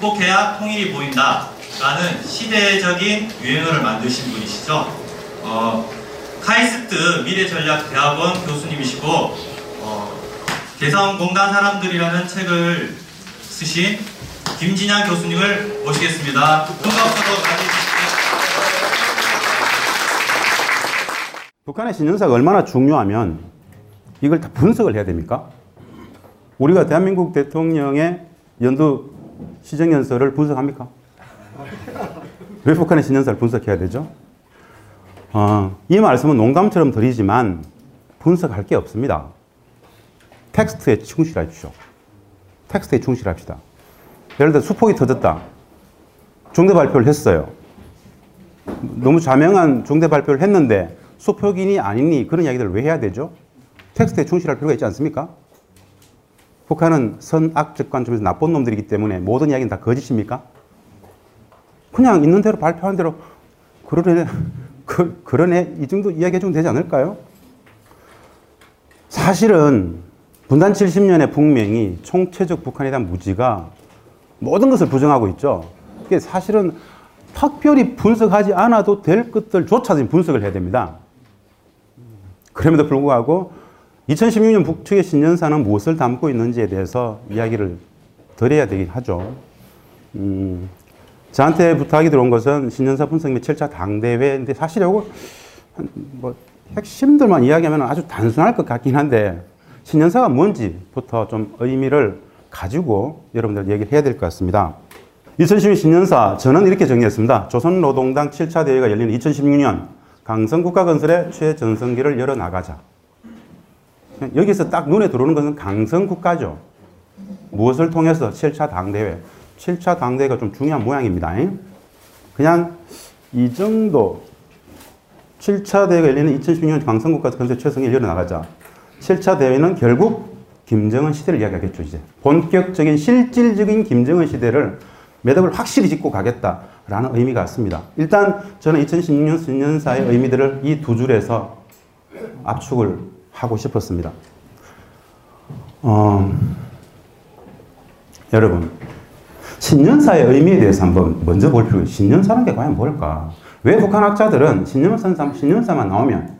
극복해야 통일이 보인다. 라는 시대적인 유행어를 만드신 분이시죠. 어, 카이스트 미래전략대학원 교수님이시고 어, 대성공단 사람들이라는 책을 쓰신 김진양 교수님을 모시겠습니다. 큰 박수로 맞이해주시죠. 북한의 신년사가 얼마나 중요하면 이걸 다 분석을 해야 됩니까? 우리가 대한민국 대통령의 연두 시정연설을 분석합니까? 왜 북한의 신년사를 분석해야 되죠? 어, 이 말씀은 농담처럼 드리지만 분석할 게 없습니다. 텍스트에 충실하십시오. 텍스트에 충실합시다. 예를 들어 수폭이 터졌다. 중대 발표를 했어요. 너무 자명한 중대 발표를 했는데 수폭이니 아니니 그런 이야기들을 왜 해야 되죠? 텍스트에 충실할 필요가 있지 않습니까? 북한은 선악적 관점에서 나쁜 놈들이기 때문에 모든 이야기는 다 거짓입니까? 그냥 있는 대로 발표한 대로 그러네, 그, 그러네 이 정도 이야기해주면 되지 않을까요? 사실은 분단 70년의 북명이 총체적 북한에 대한 무지가 모든 것을 부정하고 있죠. 그게 사실은 특별히 분석하지 않아도 될 것들조차도 분석을 해야 됩니다. 그럼에도 불구하고 2016년 북측의 신년사는 무엇을 담고 있는지에 대해서 이야기를 드려야 되긴 하죠. 음, 저한테 부탁이 들어온 것은 신년사 분석 및 7차 당대회인데 사실 이거 뭐 핵심들만 이야기하면 아주 단순할 것 같긴 한데 신년사가 뭔지부터 좀 의미를 가지고 여러분들 얘기를 해야 될 것 같습니다. 2012 신년사 저는 이렇게 정리했습니다. 조선노동당 7차 대회가 열리는 2016년 강성국가 건설의 최전성기를 열어나가자. 여기서 딱 눈에 들어오는 것은 강성 국가죠. 무엇을 통해서 7차 당대회. 7차 당대회가 좀 중요한 모양입니다. 그냥 이 정도 7차 대회가 열리는 2016년 강성국가 건설 최성기를 열어나가자. 7차 대회는 결국 김정은 시대를 이야기하겠죠, 이제. 본격적인 실질적인 김정은 시대를 매듭을 확실히 짓고 가겠다라는 의미가 있습니다. 일단 저는 2016년 신년사의 의미들을 이 두 줄에서 압축을 하고 싶었습니다. 어, 여러분, 신년사의 의미에 대해서 한번 먼저 볼 필요, 신년사는 게 과연 뭘까? 왜 북한 학자들은 신년사, 신년사만 나오면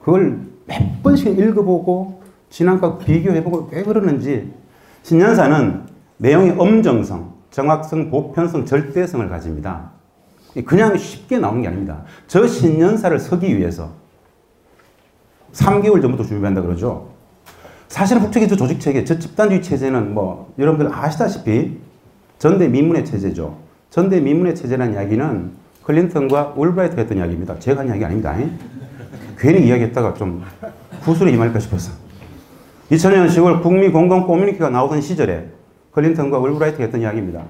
그걸 몇 번씩 읽어보고 지난과 비교해보고 왜 그러는지 신년사는 내용의 엄정성, 정확성, 보편성, 절대성을 가집니다. 그냥 쉽게 나오는 게 아닙니다. 저 신년사를 서기 위해서 3개월 전부터 준비한다 그러죠. 사실은 북측의 저 조직 체계, 저 집단주의 체제는 뭐 여러분들 아시다시피 전대 미문의 체제죠. 전대 미문의 체제라는 이야기는 클린턴과 울브라이트가 했던 이야기입니다. 제가 한 이야기 아닙니다. 괜히 이야기했다가 좀 구술에 임할까 싶어서. 2000년 10월 북미 공동 커뮤니티가 나오던 시절에 클린턴과 울브라이트가 했던 이야기입니다.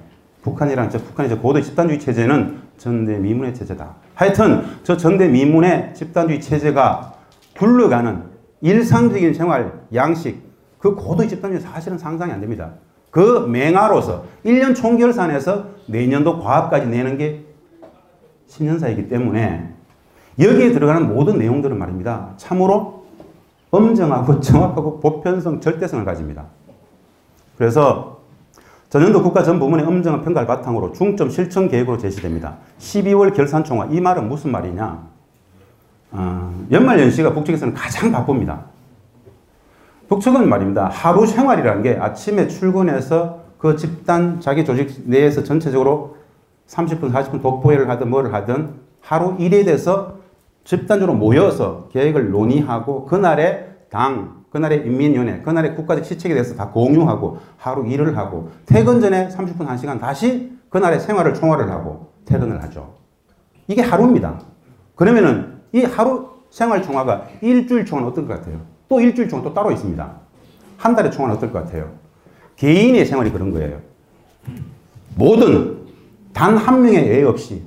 북한이란 저 북한의 저 고도 집단주의 체제는 전대 미문의 체제다. 하여튼 저 전대 미문의 집단주의 체제가 굴러가는 일상적인 생활 양식 그 고도 집단주의 사실은 상상이 안 됩니다. 그 맹아로서 1년 총결산에서 내년도 과학까지 내는 게 신년사이기 때문에 여기에 들어가는 모든 내용들은 말입니다. 참으로 엄정하고 정확하고 보편성, 절대성을 가집니다. 그래서 전년도 국가 전 부문의 엄정한 평가를 바탕으로 중점 실천 계획으로 제시됩니다. 12월 결산총화. 이 말은 무슨 말이냐? 어, 연말 연시가 북측에서는 가장 바쁩니다. 북측은 말입니다. 하루 생활이라는 게 아침에 출근해서 그 집단 자기 조직 내에서 전체적으로 30분, 40분 독보회를 하든 뭐를 하든 하루 일에 대해서 집단적으로 모여서 계획을 논의하고 그날의 당, 그날의 인민위원회, 그날의 국가적 시책에 대해서 다 공유하고 하루 일을 하고 퇴근 전에 30분, 1시간 다시 그날의 생활을 총괄을 하고 퇴근을 하죠. 이게 하루입니다. 그러면은 이 하루 생활 총화가 일주일 총화는 어떨 것 같아요? 또 일주일 총화 또 따로 있습니다. 한 달의 총화는 어떨 것 같아요? 개인의 생활이 그런 거예요. 모든 단 한 명의 애 없이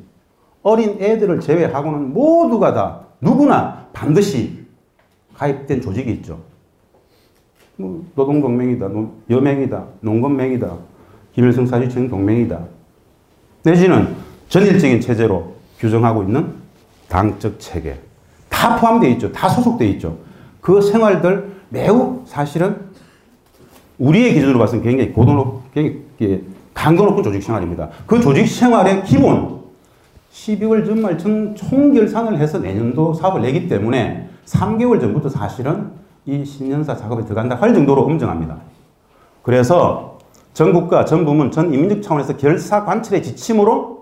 어린 애들을 제외하고는 모두가 다 누구나 반드시 가입된 조직이 있죠. 뭐 노동동맹이다, 여맹이다, 농건맹이다, 김일성 사주청 동맹이다. 내지는 전일적인 체제로 규정하고 있는 당적 체계. 다 포함되어 있죠. 다 소속되어 있죠. 그 생활들 매우 사실은 우리의 기준으로 봤을 때 굉장히 고도 굉장히 강도 높은 조직 생활입니다. 그 조직 생활의 기본 12월 전말 전 총결산을 해서 내년도 사업을 내기 때문에 3개월 전부터 사실은 이 신년사 작업에 들어간다 할 정도로 엄정합니다. 그래서 전국과 전 부문, 전 인민적 차원에서 결사 관찰의 지침으로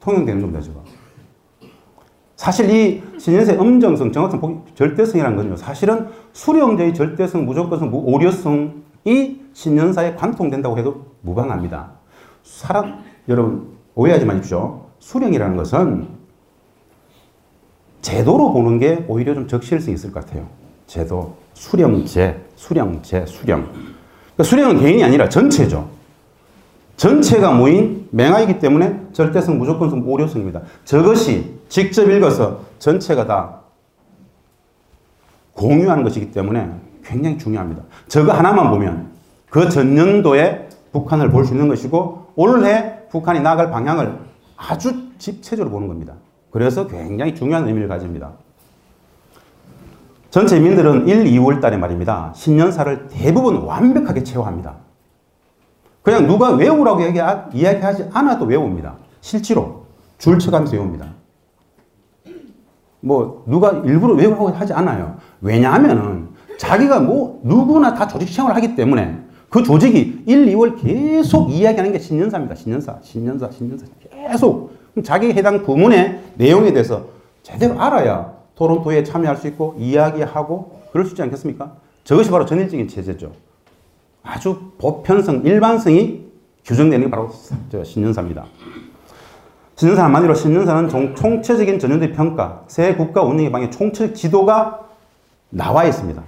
통용되는 겁니다, 지금. 사실 이 신년사의 엄정성, 정확성, 절대성이라는 건요, 사실은 수령제의 절대성, 무조건성, 오류성이 신년사에 관통된다고 해도 무방합니다. 사람, 여러분, 오해하지 마십시오. 수령이라는 것은 제도로 보는 게 오히려 좀 적실성이 있을 것 같아요. 제도, 수령제, 수령제, 수령. 그러니까 수령은 개인이 아니라 전체죠. 전체가 모인 맹아이기 때문에 절대성, 무조건성, 오류성입니다. 저것이 직접 읽어서 전체가 다 공유하는 것이기 때문에 굉장히 중요합니다. 저거 하나만 보면 그 전년도에 북한을 볼 수 있는 것이고 올해 북한이 나갈 방향을 아주 집체적으로 보는 겁니다. 그래서 굉장히 중요한 의미를 가집니다. 전체 민들은 1, 2월 달에 말입니다. 신년사를 대부분 완벽하게 체화합니다. 그냥 누가 외우라고 얘기, 이야기하지 않아도 외웁니다. 실제로 줄 쳐가면서 외웁니다. 뭐 누가 일부러 외우라고 하지 않아요. 왜냐하면은 자기가 뭐 누구나 다 조직 시험을 하기 때문에 그 조직이 1, 2월 계속 이야기하는 게 신년사입니다. 신년사, 신년사, 신년사 계속 자기 해당 부문의 내용에 대해서 제대로 알아야 토론토에 참여할 수 있고 이야기하고 그럴 수 있지 않겠습니까? 저것이 바로 전일적인 체제죠. 아주 보편성, 일반성이 규정되는 게 바로 신년사입니다. 신년사 한마디로 신년사는 총체적인 전년도의 평가, 새 국가 운영의 방향 총체적 지도가 나와 있습니다.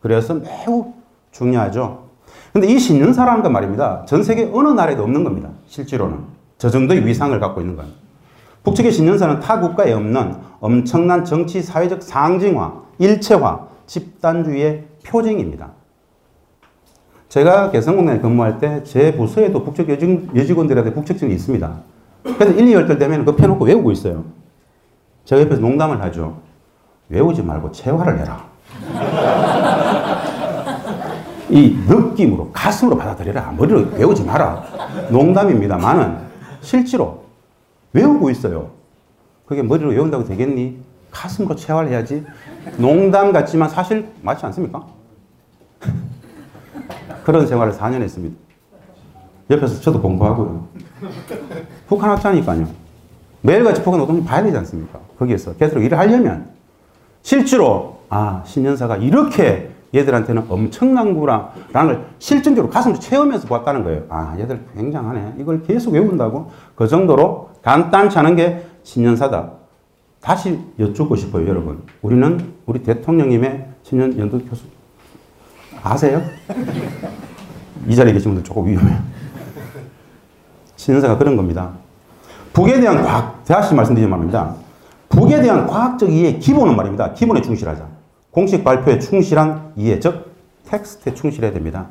그래서 매우 중요하죠. 근데 이 신년사라는 건 말입니다. 전 세계 어느 나라에도 없는 겁니다. 실제로는. 저 정도의 위상을 갖고 있는 건. 북측의 신년사는 타 국가에 없는 엄청난 정치, 사회적 상징화, 일체화, 집단주의의 표징입니다. 제가 개성공단에 근무할 때 제 부서에도 북측 여직원들한테 북측증이 있습니다. 그래서 1, 2월 되면 그 펴놓고 외우고 있어요. 제가 옆에서 농담을 하죠. 외우지 말고 체화를 해라. 이 느낌으로, 가슴으로 받아들여라. 머리로 외우지 마라. 농담입니다만은 실제로 외우고 있어요. 그게 머리로 외운다고 되겠니? 가슴으로 체화를 해야지. 농담 같지만 사실 맞지 않습니까? 그런 생활을 4년 했습니다. 옆에서 저도 공부하고요. 북한 학자니까요. 매일같이 북한 노동 봐야 되지 않습니까? 거기에서 계속 일을 하려면 실제로 아 신년사가 이렇게 얘들한테는 엄청난 구라라는 걸 실증적으로 가슴으로 체험해서 보았다는 거예요. 아 얘들 굉장하네. 이걸 계속 외운다고 그 정도로 간단치 않은 게 신년사다. 다시 여쭙고 싶어요, 여러분. 우리는 우리 대통령님의 신년 연도 교수 아세요? 이 자리에 계신 분들 조금 위험해요. 신년사가 그런 겁니다. 북에 대한 과학, 다시 말씀드리는 말입니다. 북에 대한 과학적 이해의 기본은 말입니다. 기본에 충실하자. 공식 발표에 충실한 이해, 즉 텍스트에 충실해야 됩니다.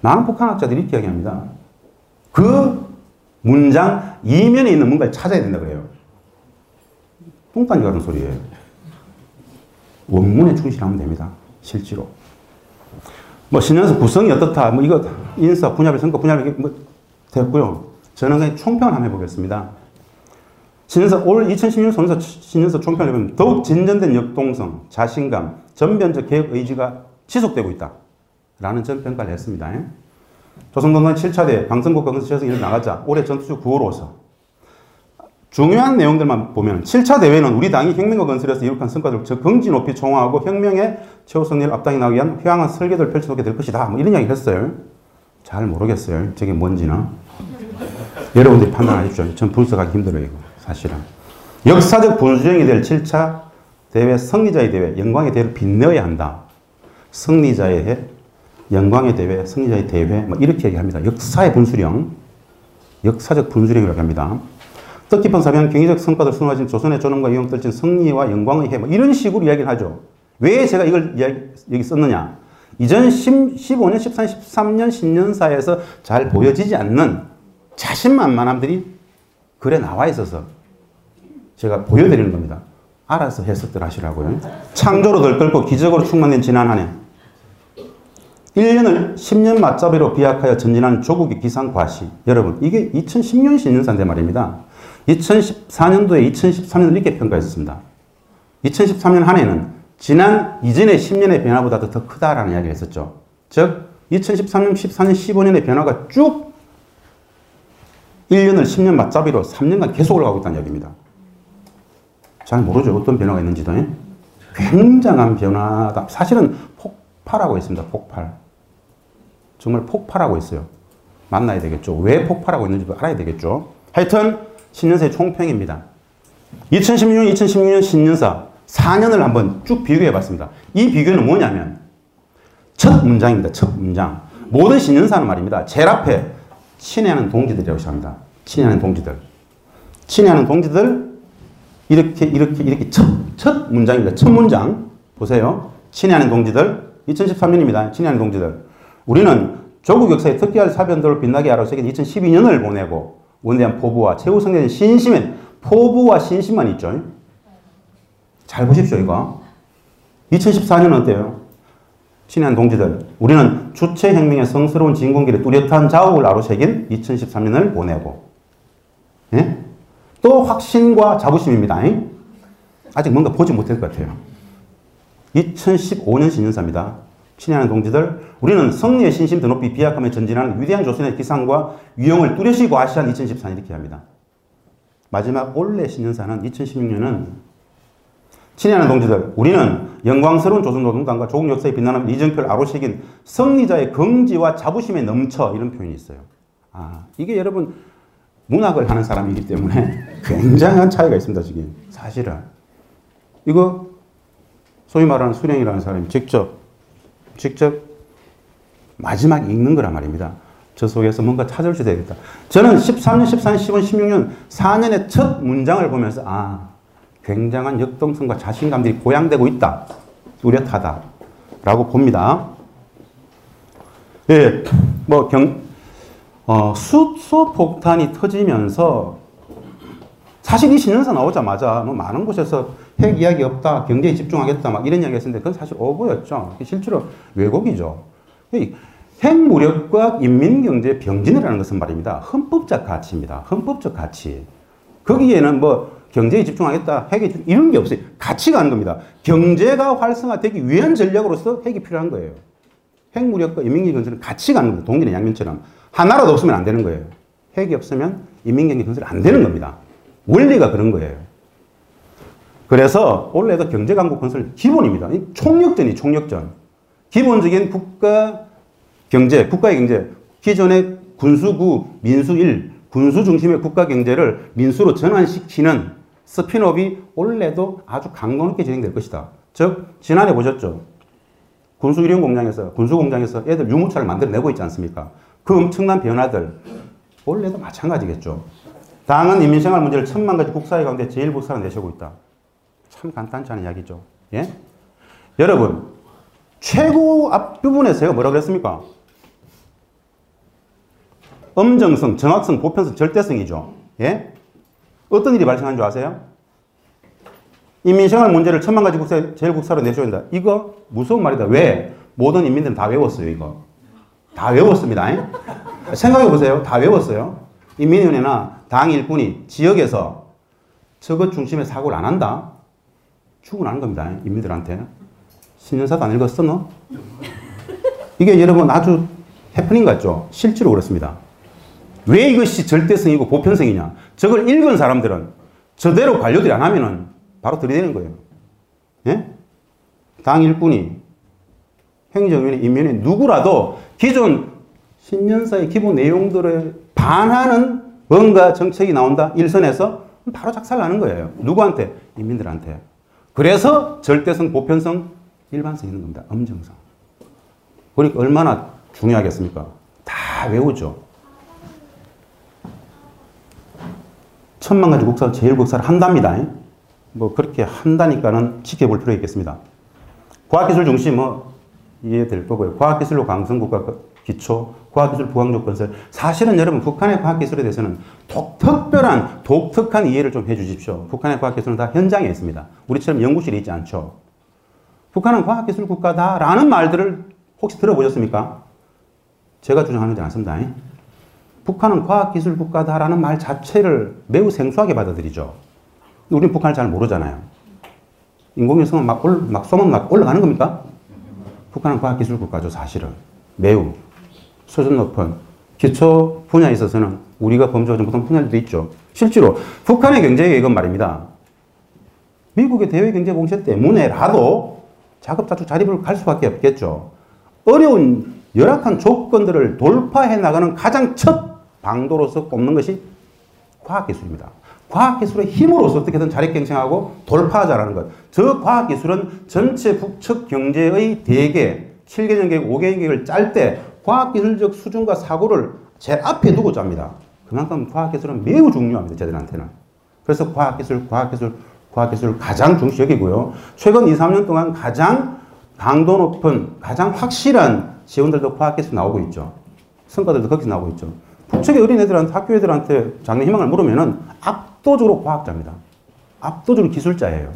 많은 북한학자들이 이렇게 이야기합니다. 그 문장 이면에 있는 뭔가를 찾아야 된다 그래요. 뚱딴지 같은 소리예요. 원문에 충실하면 됩니다. 실제로. 뭐 신년사 구성이 어떻다. 뭐 이거 인사 분야별 선거 분야별 뭐 됐고요. 저는 그냥 총평을 한번 해보겠습니다. 신년사 올 2016년 선사 신년사 총평을 해보면 더욱 진전된 역동성, 자신감, 전변적 개혁 의지가 지속되고 있다. 라는 전 평가를 했습니다. 조선동단 7차 대 방송국 건설에서 일 나가자 올해 전투주 9호로서 중요한 내용들만 보면 7차 대회는 우리 당이 혁명과 건설에서 이룩한 성과들을 적긍지 높이 총화하고 혁명의 최후 승리를 앞당겨 나가기 위한 휘황한 설계도를 펼쳐놓게 될 것이다. 뭐 이런 이야기 했어요. 잘 모르겠어요. 저게 뭔지는. 여러분들이 판단하십시오. 전 분석하기 힘들어요. 이거 사실은. 역사적 분수령이 될 7차 대회 승리자의 대회, 영광의 대회를 빛내어야 한다. 승리자의 영광의 대회, 승리자의 대회, 뭐 이렇게 얘기합니다. 역사의 분수령, 역사적 분수령이라고 합니다. 뜻깊은 사명, 경제적 성과를 수놓아진 조선의 존엄과 이용 떨친 승리와 영광의 해, 뭐 이런 식으로 이야기를 하죠. 왜 제가 이걸 이야기, 여기 썼느냐? 이전 15년, 14년, 13년 신년사에서 잘 보여지지 않는 자신만만함들이 글에 나와 있어서 제가 보여드리는 겁니다. 알아서 해석들 하시라고요. 창조로 들끓고 기적으로 충만된 지난 한 해. 1년을 10년 맞잡이로 비약하여 전진하는 조국의 기상과시. 여러분, 이게 2010년 신년사인데 말입니다. 2014년도에 2013년을 이렇게 평가했습니다. 2013년 한 해는 지난 이전의 10년의 변화보다도 더 크다라는 이야기를 했었죠. 즉, 2013년, 14년, 15년의 변화가 쭉 1년을 10년 맞잡이로 3년간 계속 올라가고 있다는 이야기입니다. 잘 모르죠. 어떤 변화가 있는지도. 예? 굉장한 변화다. 사실은 폭발하고 있습니다. 폭발. 정말 폭발하고 있어요. 만나야 되겠죠. 왜 폭발하고 있는지도 알아야 되겠죠. 하여튼 신년사의 총평입니다. 2016년, 2016년 신년사 4년을 한번 쭉 비교해 봤습니다. 이 비교는 뭐냐면 첫 문장입니다. 첫 문장. 모든 신년사는 말입니다. 제일 앞에 친애하는 동지들이라고 시작합니다. 친애하는 동지들. 친애하는 동지들 이렇게 이렇게 이렇게 첫, 첫 문장입니다. 첫 문장 보세요. 친애하는 동지들 2013년입니다. 친애하는 동지들 우리는 조국 역사의 특이한 사변들을 빛나게 새긴 2012년을 보내고 원대한 포부와 최후 성대된 신심엔 포부와 신심만 있죠. 잘 보십시오 이거. 2014년은 어때요? 친애한 동지들 우리는 주체혁명의 성스러운 진공길에 뚜렷한 자욱을 아로새긴 2013년을 보내고 예? 또 확신과 자부심입니다. 아직 뭔가 보지 못할 것 같아요. 2015년 신년사입니다. 친애하는 동지들, 우리는 성리의 신심 더 높이 비약하며 전진하는 위대한 조선의 기상과 위용을 뚜렷이 과시한 2014년 이렇게 합니다. 마지막 올해 신년사는 2016년은 친애하는 동지들, 우리는 영광스러운 조선 노동당과 조국 역사에 빛나는 이정표를 아로새긴 성리자의 긍지와 자부심에 넘쳐 이런 표현이 있어요. 아, 이게 여러분 문학을 하는 사람이기 때문에 굉장한 차이가 있습니다, 지금. 사실은. 이거 소위 말하는 수령이라는 사람이 직접, 직접 마지막 읽는 거란 말입니다. 저 속에서 뭔가 찾을 수 되겠다. 저는 13년, 14년, 15년, 16년, 4년의 첫 문장을 보면서, 아, 굉장한 역동성과 자신감들이 고양되고 있다. 뚜렷하다. 라고 봅니다. 예, 뭐, 경, 어, 수소 폭탄이 터지면서 사실 이 신년사 나오자마자 뭐 많은 곳에서 핵 이야기 없다, 경제에 집중하겠다, 막 이런 이야기 했었는데 그건 사실 오보였죠. 실제로 왜곡이죠. 이 핵무력과 인민경제 병진이라는 것은 말입니다. 헌법적 가치입니다. 헌법적 가치. 거기에는 뭐 경제에 집중하겠다, 핵에 이런 게 없어요. 가치가 하는 겁니다. 경제가 활성화되기 위한 전략으로서 핵이 필요한 거예요. 핵무력과 인민경제 건설은 같이 가는 겁니다. 동일의 양면처럼. 하나라도 없으면 안 되는 거예요. 핵이 없으면 인민경제 건설이 안 되는 겁니다. 원리가 그런 거예요. 그래서 원래도 경제강국 건설 기본입니다. 총력전이 총력전. 기본적인 국가 경제, 국가의 경제. 기존의 군수구, 민수일, 군수 중심의 국가 경제를 민수로 전환시키는 스피업이 원래도 아주 강도 높게 진행될 것이다. 즉, 지난해 보셨죠? 군수 일용 공장에서, 군수 공장에서 애들 유모차를 만들어내고 있지 않습니까? 그 엄청난 변화들, 원래도 마찬가지겠죠. 당은 인민생활 문제를 천만 가지 국사의 가운데 제일 내세우고 있다. 참 간단치 않은 이야기죠. 예? 여러분, 최고 앞부분에서요, 뭐라고 그랬습니까? 엄정성, 정확성, 보편성, 절대성이죠. 예? 어떤 일이 발생한 줄 아세요? 인민생활 문제를 천만 가지 국사, 제일 국사로 내셔야 된다. 이거 무서운 말이다. 왜? 모든 인민들은 다 외웠어요, 이거. 다 외웠습니다. 생각해 보세요. 다 외웠어요. 인민위원회나 당 일꾼이 지역에서 저것 중심의 사고를 안 한다? 죽어나는 겁니다. 인민들한테. 신년사도 안 읽었어, 너? 이게 여러분 아주 해프닝 같죠? 실제로 그렇습니다. 왜 이것이 절대성이고 보편성이냐? 저걸 읽은 사람들은 저대로 관료들이 안 하면은 바로 들이대는 거예요. 예? 당 일꾼이 행정위원회, 인민위 누구라도 기존 신년사의 기본 내용들에 반하는 뭔가 정책이 나온다 일선에서 바로 작살나는 거예요. 누구한테? 인민들한테. 그래서 절대성, 보편성, 일반성 있는 겁니다. 엄정성. 그러니까 얼마나 중요하겠습니까? 다 외우죠. 천만 가지 국사, 제일 국사를 한답니다. 뭐 그렇게 한다니까는 지켜볼 필요가 있겠습니다. 과학기술 중심 뭐 이해될 거고요. 과학기술로 강성국가 기초, 과학기술 부강조건설. 사실은 여러분 북한의 과학기술에 대해서는 독, 특별한 독특한 이해를 좀 해주십시오. 북한의 과학기술은 다 현장에 있습니다. 우리처럼 연구실에 있지 않죠. 북한은 과학기술 국가다라는 말들을 혹시 들어보셨습니까? 제가 주장하는 지 않습니다. 북한은 과학기술 국가다라는 말 자체를 매우 생소하게 받아들이죠. 우리는 북한을 잘 모르잖아요. 인공위성은 막, 올, 막 쏘면 막 올라가는 겁니까? 북한은 과학기술 국가죠, 사실은. 매우 수준 높은 기초 분야에 있어서는 우리가 범주가 못한 분야들도 있죠. 실제로 북한의 경제에 이건 말입니다. 미국의 대외 경제 공세 때문에라도 자급자족 자립을 갈 수밖에 없겠죠. 어려운 열악한 조건들을 돌파해 나가는 가장 첫 방도로서 꼽는 것이 과학기술입니다. 과학기술의 힘으로서 어떻게든 자립 경쟁하고 돌파하자라는 것. 저 과학기술은 전체 북측 경제의 대개 7개년 계획, 5개년 계획을 짤 때 과학기술적 수준과 사고를 제일 앞에 두고 짭니다. 그만큼 과학기술은 매우 중요합니다. 저들한테는. 그래서 과학기술, 과학기술, 과학기술을 가장 중시 여기고요. 최근 2, 3년 동안 가장 강도 높은, 가장 확실한 지원들도 과학기술 나오고 있죠. 성과들도 거기서 나오고 있죠. 북측의 어린애들한테, 학교 애들한테 장래 희망을 물으면은 압도적으로 과학자입니다. 압도적으로 기술자예요.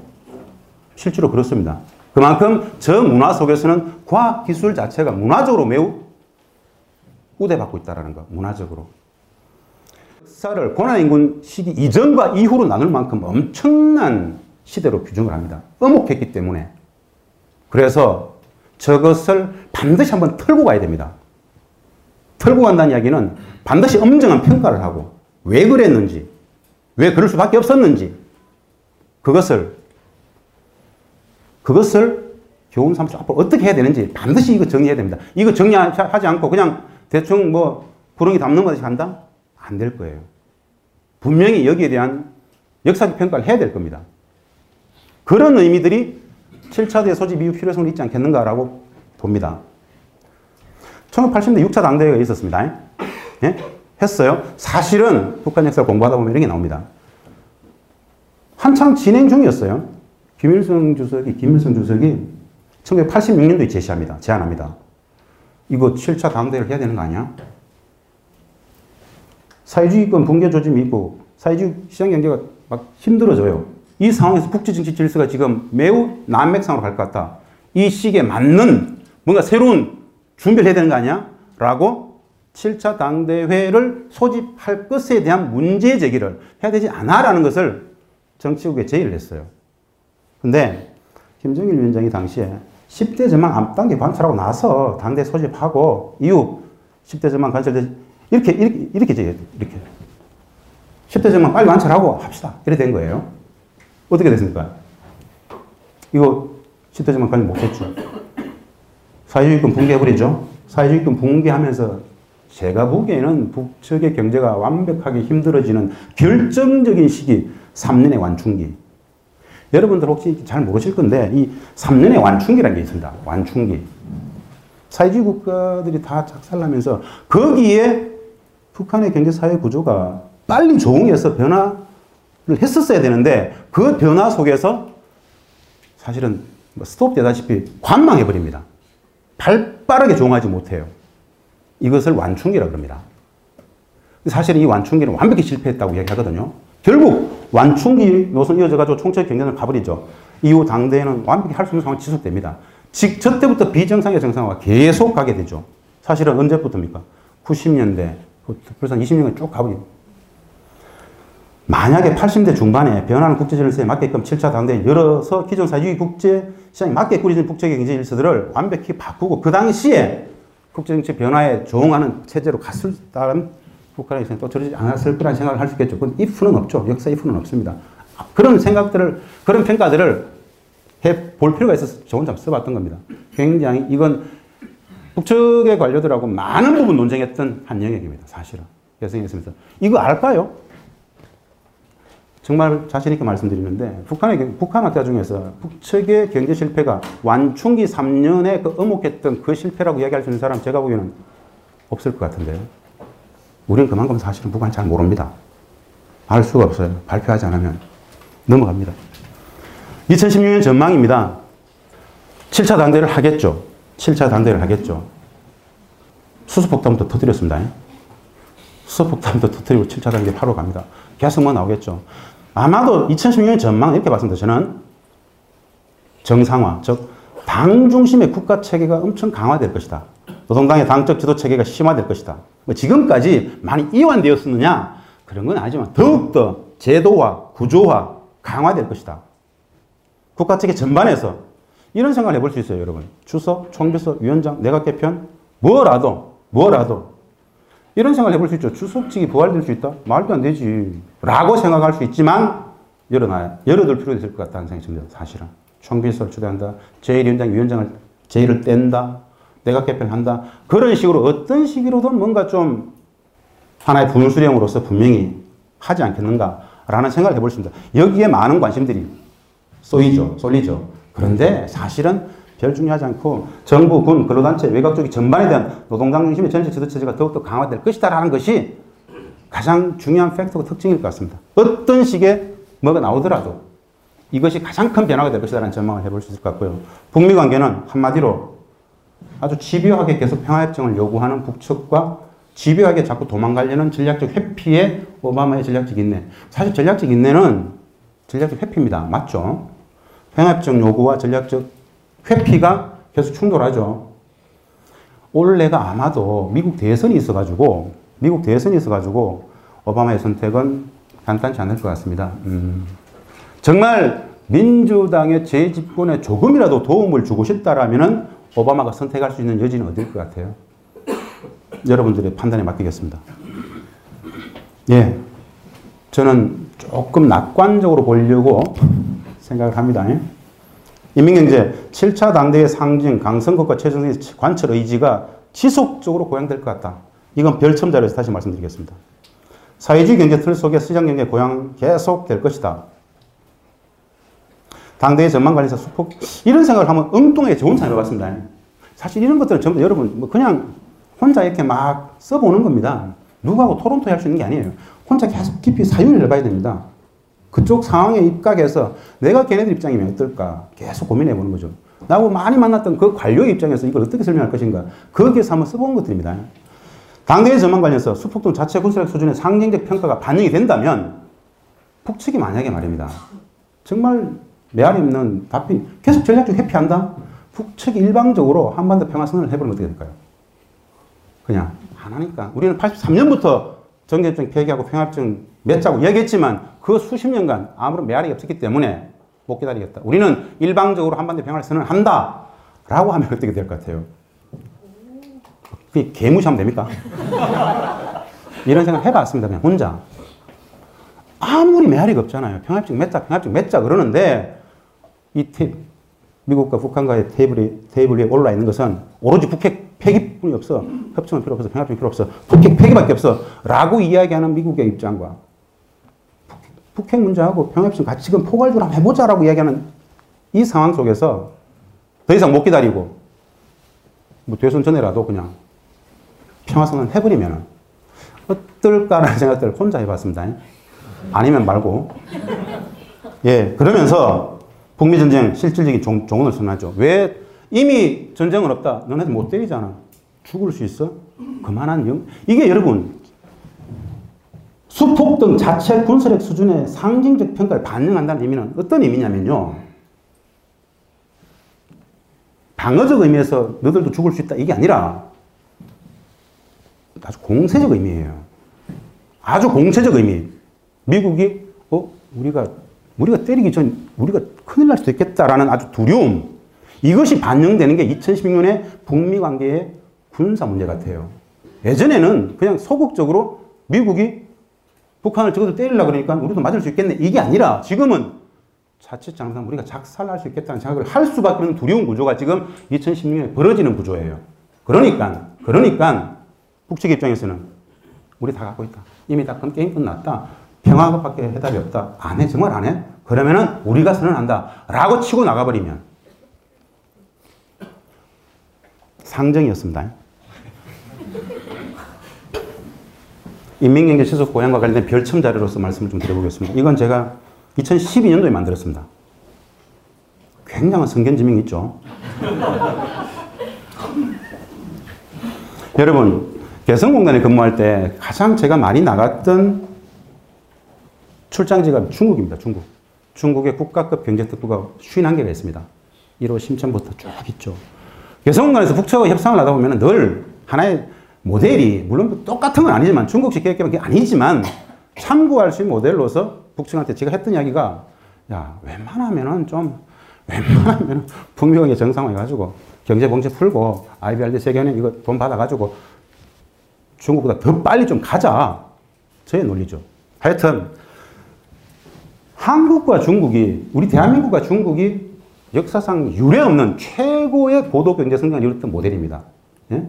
실제로 그렇습니다. 그만큼 저 문화 속에서는 과학 기술 자체가 문화적으로 매우 우대받고 있다는 거, 문화적으로. 역사를 고난인군 시기 이전과 이후로 나눌 만큼 엄청난 시대로 규정을 합니다. 엄혹했기 때문에. 그래서 저것을 반드시 한번 털고 가야 됩니다. 털고 간다는 이야기는 반드시 엄정한 평가를 하고 왜 그랬는지, 왜 그럴 수밖에 없었는지 그것을 그것을 교훈 삼아서 앞으로 어떻게 해야 되는지 반드시 이거 정리해야 됩니다. 이거 정리하지 않고 그냥 대충 뭐 구렁이 담는 것이 한다? 안 될 거예요. 분명히 여기에 대한 역사적 평가를 해야 될 겁니다. 그런 의미들이 7차 대소집 이후 필요성이 있지 않겠는가라고 봅니다. 1980년대 6차 당대회가 있었습니다. 예? 했어요. 사실은 북한 역사를 공부하다 보면 이런 게 나옵니다. 한창 진행 중이었어요. 김일성 주석이, 김일성 주석이 1986년도에 제시합니다. 제안합니다. 이거 7차 당대를 해야 되는 거 아니야? 사회주의권 붕괴 조짐이 있고 사회주의 시장 경제가 막 힘들어져요. 이 상황에서 국제 정치 질서가 지금 매우 난맥상으로 갈 것 같다. 이 시기에 맞는 뭔가 새로운 준비를 해야 되는 거 아니야? 라고 7차 당대회를 소집할 것에 대한 문제 제기를 해야 되지 않아라는 것을 정치국에 제의를 했어요. 근데 김정일 위원장이 당시에 10대 전망 앞단계 관찰하고 나서 당대 소집하고 이후 10대 전망 관찰 이렇게 이렇게 이렇게 이렇게 이렇게 10대 전망 빨리 관찰하고 합시다. 이렇게 된 거예요. 어떻게 됐습니까? 이거 10대 전망 관찰 못했죠. 사회주의권 붕괴해버리죠. 사회주의권 붕괴하면서 제가 보기에는 북측의 경제가 완벽하게 힘들어지는 결정적인 시기 3년의 완충기. 여러분들 혹시 잘 모르실 건데 이 3년의 완충기라는 게 있습니다. 완충기. 사회주의 국가들이 다 작살나면서 거기에 북한의 경제 사회 구조가 빨리 조응해서 변화를 했었어야 되는데 그 변화 속에서 사실은 뭐 스톱 되다시피 관망해 버립니다. 발 빠르게 조응하지 못해요. 이것을 완충기라고 합니다. 사실 이 완충기는 완벽히 실패했다고 이야기하거든요. 결국 완충기 노선 이어져가지고 총체 경쟁을 가버리죠. 이후 당대에는 완벽히 할 수 없는 상황이 지속됩니다. 즉, 저 때부터 비정상의 정상화가 계속 가게 되죠. 사실은 언제부터입니까? 90년대, 벌써 20년간 쭉 가버리죠. 만약에 80대 중반에 변하는 국제 질서에 맞게끔 7차 당대에 열어서 기존 사회주의 국제 시장에 맞게 꾸려진 국제 경제 질서들을 완벽히 바꾸고 그 당시에 국제 정치 변화에 조응하는 체제로 갔을 따른 북한에서는 또 저러지 않았을 거라는 생각을 할 수 있겠죠. 그건 if는 없죠. 역사 if는 없습니다. 그런 생각들을, 그런 평가들을 해 볼 필요가 있어서 저 혼자 써봤던 겁니다. 굉장히 이건 북측의 관료들하고 많은 부분 논쟁했던 한 영역입니다. 사실은. 여성했으면서. 이거 알까요? 정말 자신있게 말씀드리는데, 북한의, 북한 학자 중에서 북측의 경제 실패가 완충기 3년에 그 엄혹했던 그 실패라고 이야기할 수 있는 사람 제가 보기에는 없을 것 같은데요. 우리는 그만큼 사실은 북한 잘 모릅니다. 알 수가 없어요. 발표하지 않으면. 넘어갑니다. 2016년 전망입니다. 7차 당대를 하겠죠. 7차 당대를 하겠죠. 수소폭탄부터 터뜨렸습니다. 수소폭탄부터 터뜨리고 7차 단계 바로 갑니다. 계속 뭐 나오겠죠. 아마도 2016년 전망 이렇게 봤습니다. 저는 정상화, 즉, 당 중심의 국가 체계가 엄청 강화될 것이다. 노동당의 당적 지도 체계가 심화될 것이다. 뭐 지금까지 많이 이완되었느냐? 그런 건 아니지만 더욱더 제도화, 구조화, 강화될 것이다. 국가 체계 전반에서 이런 생각을 해볼 수 있어요, 여러분. 주석, 총비서, 위원장, 내각 개편, 뭐라도, 뭐라도. 이런 생각을 해볼 수 있죠. 주석직이 부활될 수 있다? 말도 안 되지. 라고 생각할 수 있지만, 열어놔야, 열어둘 필요가 있을 것 같다는 생각이 듭니다, 사실은. 총비서를 추대한다. 제1위원장, 위원장을, 제1을 뗀다. 내각 개편한다. 그런 식으로 어떤 식으로든 뭔가 좀 하나의 분수령으로서 분명히 하지 않겠는가라는 생각을 해볼 수 있습니다. 여기에 많은 관심들이 쏘이죠. 쏠리죠. 그런데 사실은 별 중요하지 않고 정부, 군, 근로단체, 외곽 쪽이 전반에 대한 노동당 중심의 전체 지도체제가 더욱더 강화될 것이다라는 것이 가장 중요한 팩터가 특징일 것 같습니다. 어떤 식의 뭐가 나오더라도 이것이 가장 큰 변화가 될 것이다라는 전망을 해볼 수 있을 것 같고요. 북미 관계는 한마디로 아주 집요하게 계속 평화협정을 요구하는 북측과 집요하게 자꾸 도망가려는 전략적 회피에 오바마의 전략적 인내. 사실 전략적 인내는 전략적 회피입니다. 맞죠? 평화협정 요구와 전략적 회피가 계속 충돌하죠. 올해가 아마도 미국 대선이 있어가지고, 미국 대선이 있어가지고, 오바마의 선택은 간단치 않을 것 같습니다. 음. 정말 민주당의 재집권에 조금이라도 도움을 주고 싶다라면은 오바마가 선택할 수 있는 여지는 어딜 것 같아요? 여러분들의 판단에 맡기겠습니다. 예. 저는 조금 낙관적으로 보려고 생각을 합니다. 인민경제 7차 당대의 상징 강선국과 최정선의 관철 의지가 지속적으로 고양될 것 같다. 이건 별첨 자료에서 다시 말씀드리겠습니다. 사회주의 경제 틀 속에 시장 경제 고양 계속 될 것이다. 당대의 전망 관련해서 수폭 이런 생각을 하면 엉뚱하게 좋은 참여 같습니다. 사실 이런 것들은 전부 여러분 뭐 그냥 혼자 이렇게 막 써보는 겁니다. 누구하고 토론토 할수 있는 게 아니에요. 혼자 계속 깊이 사유를 해봐야 됩니다. 그쪽 상황에 입각해서 내가 걔네들 입장이면 어떨까 계속 고민해 보는 거죠. 나하고 많이 만났던 그 관료의 입장에서 이걸 어떻게 설명할 것인가 거기에서 한번 써본 것들입니다. 당대의 전망 관련해서 수폭동 자체 군사력 수준의 상징적 평가가 반영이 된다면 북측이 만약에 말입니다. 정말 메아리 없는 답변 계속 전략적 회피한다? 북측이 일방적으로 한반도 평화 선언을 해버리면 어떻게 될까요? 그냥 안 하니까. 우리는 83년부터 정계협정 폐기하고 평화협정 맺자고 얘기했지만 그 수십 년간 아무런 메아리 없었기 때문에 못 기다리겠다. 우리는 일방적으로 한반도 평화를 선언한다. 라고 하면 어떻게 될 것 같아요? 개무시하면 됩니까? 이런 생각 해봤습니다. 그냥 혼자. 아무리 메아리가 없잖아요. 평화협정 맺자, 평화협정 맺자 그러는데 이 테, 미국과 북한과의 테이블이, 테이블 위에 올라 있는 것은 오로지 북핵 폐기뿐이 없어. 협정은 필요 없어. 평화협정 필요 없어. 북핵 폐기밖에 없어. 라고 이야기하는 미국의 입장과 북핵 문제하고 평화협정 같이 지금 포괄적으로 한번 해보자라고 이야기하는 이 상황 속에서 더 이상 못 기다리고 뭐 대선 전에라도 그냥 평화선언 해버리면 어떨까라는 생각들을 혼자 해봤습니다. 아니면 말고. 예, 그러면서 북미 전쟁 실질적인 종, 종언을 선언하죠. 왜 이미 전쟁은 없다. 너네들 못 때리잖아. 죽을 수 있어? 그만한 영. 이게 여러분 수폭 등 자체 군사력 수준의 상징적 평가를 반영한다는 의미는 어떤 의미냐면요. 방어적 의미에서 너들도 죽을 수 있다. 이게 아니라 아주 공세적 의미예요. 아주 공세적 의미. 미국이 어 우리가 우리가 때리기 전 우리가 큰일 날 수도 있겠다라는 아주 두려움. 이것이 반영되는 게 2016년의 북미 관계의 군사 문제 같아요. 예전에는 그냥 소극적으로 미국이 북한을 적어도 때리려고 그러니까 우리도 맞을 수 있겠네. 이게 아니라 지금은 자칫 잘못하면 우리가 작살날 수 있겠다는 생각을 할 수밖에 없는 두려운 구조가 지금 2016년에 벌어지는 구조예요. 그러니까, 그러니까 북측 입장에서는 우리 다 갖고 있다. 이미 다 게임 끝났다. 평화밖에 해답이 없다. 안 해? 정말 안 해? 그러면은 우리가 선언한다. 라고 치고 나가버리면 상정이었습니다. 인민경제 지속 고양과 관련된 별첨 자료로서 말씀을 좀 드려보겠습니다. 이건 제가 2012년도에 만들었습니다. 굉장한 성견지명이 있죠. 여러분, 개성공단에 근무할 때 가장 제가 많이 나갔던 출장지가 중국입니다. 중국. 중국의 국가급 경제특구가 51개가 있습니다. 1호 심천부터 쭉 있죠. 개성공단에서 북측과 협상을 하다 보면 늘 하나의 모델이 물론 똑같은 건 아니지만 중국식 계획 개발이 아니지만 참고할 수 있는 모델로서 북측한테 제가 했던 이야기가 야 웬만하면은 좀 웬만하면 북미관계 정상화 해가지고 경제 봉쇄 풀고 IBRD 세계은행 이거 돈 받아가지고 중국보다 더 빨리 좀 가자. 저의 논리죠. 하여튼 한국과 중국이 우리 대한민국과 중국이 역사상 유례 없는 최고의 고도 경제 성장을 이뤘던 모델입니다. 예?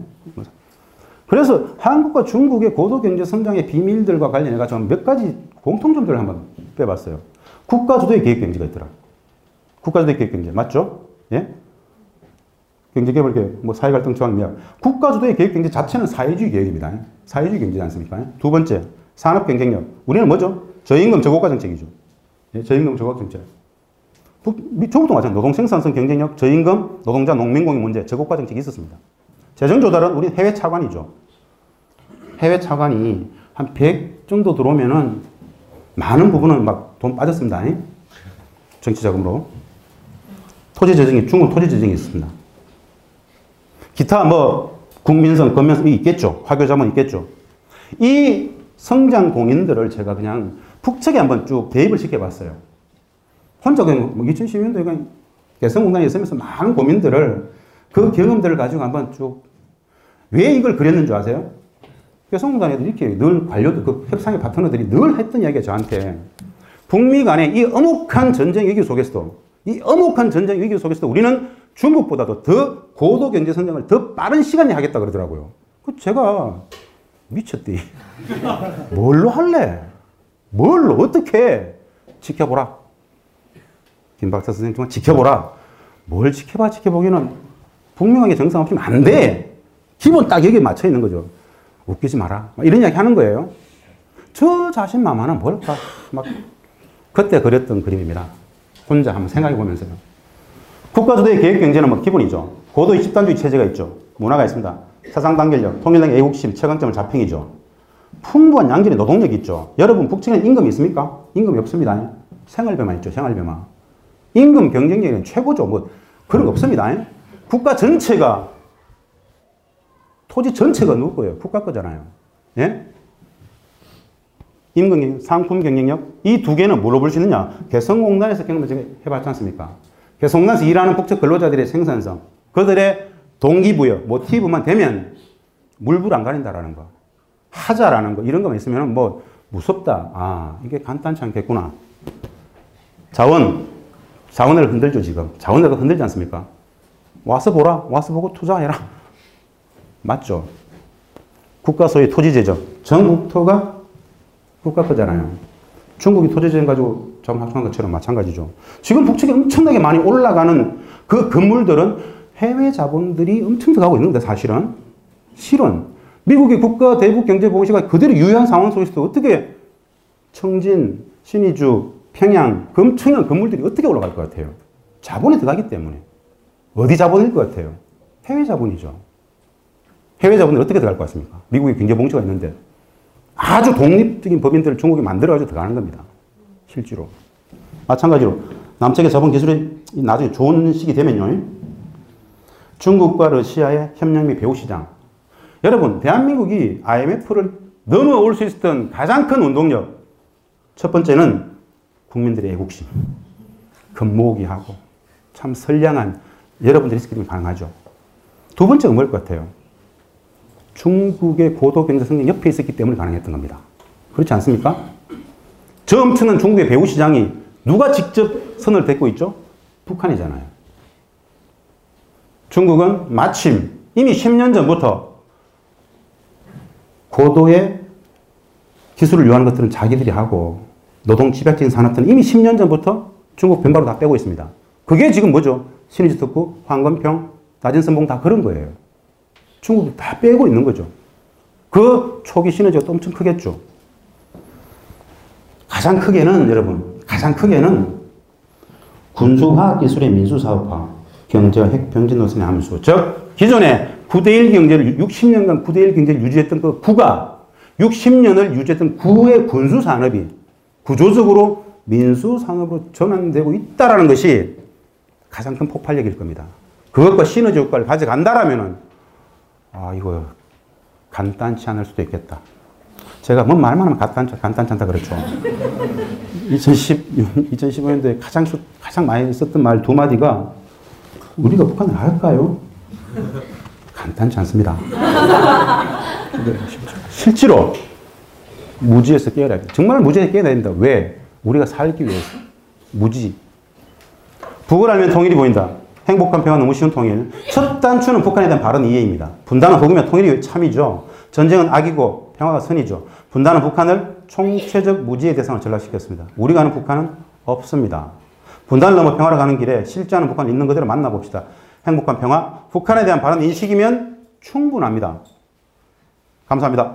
그래서 한국과 중국의 고도 경제 성장의 비밀들과 관련해 가지고 몇 가지 공통점들을 한번 빼봤어요. 국가 주도의 계획 경제가 있더라. 국가 주도의 계획 경제 맞죠? 예? 경제개발 계획, 뭐 사회갈등 조항 몇. 국가 주도의 계획 경제 자체는 사회주의 계획입니다. 사회주의 경제지 않습니까? 두 번째, 산업 경쟁력. 우리는 뭐죠? 저임금 저고가 정책이죠. 예, 저임금 저고가 정책. 중국도 마찬가지. 노동 생산성 경쟁력, 저임금, 노동자 농민공익 문제, 저고가 정책이 있었습니다. 재정 조달은 우리 해외 차관이죠. 해외 차관이 한 100 정도 들어오면은 많은 부분은 막 돈 빠졌습니다. 정치 자금으로. 토지 재정이, 중국 토지 재정이 있습니다. 기타 뭐 국민성, 건면성이 있겠죠. 화교 자문 있겠죠. 이 성장 공인들을 제가 그냥 북측에 한번 쭉 대입을 시켜봤어요. 혼자 그냥 뭐 2012년도에 그냥 개성공단에 있으면서 많은 고민들을 그 경험들을 가지고 한번 쭉 왜 이걸 그렸는 줄 아세요? 개성공단에도 이렇게 늘 관료들, 그 협상의 파트너들이 늘 했던 이야기가 저한테 북미 간의 이 엄혹한 전쟁 위기 속에서도 이 엄혹한 전쟁 위기 속에서도 우리는 중국보다도 더 고도 경제 성장을 더 빠른 시간에 하겠다 그러더라고요. 그 제가 미쳤디. 뭘로 할래? 뭘로 어떻게 지켜보라. 김 박사 선생님 정말 지켜보라. 뭘 지켜봐 지켜보기는 분명하게 정상 없으면 안 돼. 기본 딱 여기에 맞춰 있는 거죠. 웃기지 마라. 막 이런 이야기 하는 거예요. 저 자신 만만은 뭘까? 막 그때 그렸던 그림입니다. 혼자 한번 생각해 보면서요. 국가주도의 계획 경제는 뭐 기본이죠. 고도의 집단주의 체제가 있죠. 문화가 있습니다. 사상 단결력, 통일당 애국심, 최강점을 자평이죠. 풍부한 양질의 노동력이 있죠. 여러분 북측에는 임금이 있습니까? 임금이 없습니다. 생활비만 있죠. 생활비만. 임금 경쟁력은 최고죠. 뭐 그런 거 없습니다. 국가 전체가 토지 전체가 누구 거예요? 국가 거잖아요. 예? 임금 상품 경쟁력 이 두 개는 뭐로 볼 수 있느냐? 개성공단에서 경험을 해봤지 않습니까? 개성공단에서 일하는 북측 근로자들의 생산성, 그들의 동기부여, 모티브만 되면 물불 안 가린다라는 거, 하자라는 거 이런 거만 있으면 뭐 무섭다. 아 이게 간단치 않겠구나. 자원, 자원을 흔들죠 지금. 자원을 흔들지 않습니까? 와서 보라, 와서 보고 투자해라. 맞죠? 국가 소유 토지 재정, 전국토가 국가 거잖아요. 중국이 토지 재정 가지고 정확한 것처럼 마찬가지죠. 지금 북측에 엄청나게 많이 올라가는 그 건물들은 해외 자본들이 엄청 들어가고 있는데 사실은 실은 미국의 국가 대북 경제 보고시가 그대로 유효한 상황 속에서 어떻게 청진, 신의주, 평양, 그 엄청난 건물들이 어떻게 올라갈 것 같아요? 자본이 들어가기 때문에. 어디 자본일 것 같아요? 해외 자본이죠. 해외 자본은 어떻게 들어갈 것 같습니까? 미국의 경제 봉쇄가 있는데 아주 독립적인 법인들을 중국이 만들어가지고 들어가는 겁니다. 실제로. 마찬가지로 남측의 자본 기술이 나중에 좋은 시기 되면요. 중국과 러시아의 협력 및 배후 시장. 여러분, 대한민국이 IMF를 넘어올 수 있었던 가장 큰 운동력. 첫 번째는 국민들의 애국심. 겁모으기 하고 참 선량한 여러분들이 있기 때문에 가능하죠. 두 번째가 뭘 것 같아요? 중국의 고도 경제 성장 옆에 있었기 때문에 가능했던 겁니다. 그렇지 않습니까? 저 엄청난 중국의 배후 시장이 누가 직접 선을 뱉고 있죠? 북한이잖아요. 중국은 마침 이미 10년 전부터 고도의 기술을 요하는 것들은 자기들이 하고 노동 집약적인 산업들은 이미 10년 전부터 중국 변바로 다 빼고 있습니다. 그게 지금 뭐죠? 신의주 특구, 황건평, 낮은 선봉 다 그런 거예요. 중국이 다 빼고 있는 거죠. 그 초기 시너지가 또 엄청 크겠죠. 가장 크게는 여러분, 가장 크게는 군수화학 기술의 민수사업화, 경제와 핵 병진 노선의 함수, 즉 기존의 9대1 경제를 60년간 9대1 경제를 유지했던 그 구가 60년을 유지했던 구의 군수 산업이 구조적으로 민수 산업으로 전환되고 있다라는 것이 가장 큰 폭발력일 겁니다. 그것과 시너지 효과를 가져간다라면은 아 이거 간단치 않을 수도 있겠다. 제가 뭐 말만 하면 간단, 간단치 않다 그랬죠. 2010, 2015년도에 가장, 쓰- 가장 많이 썼던 말 두 마디가 우리가 북한을 할까요? 간단치 않습니다. 실제로 무지에서 깨어나야 돼. 정말 무지에서 깨어나야 된다. 왜? 우리가 살기 위해서. 무지. 북을 알면 통일이 보인다. 행복한 평화 너무 쉬운 통일. 첫 단추는 북한에 대한 바른 이해입니다. 분단은 복이며 통일이 참이죠. 전쟁은 악이고 평화가 선이죠. 분단은 북한을 총체적 무지의 대상으로 전락시켰습니다. 우리가 아는 북한은 없습니다. 분단을 넘어 평화로 가는 길에 실제하는 북한을 있는 그대로 만나봅시다. 행복한 평화, 북한에 대한 바른 인식이면 충분합니다. 감사합니다.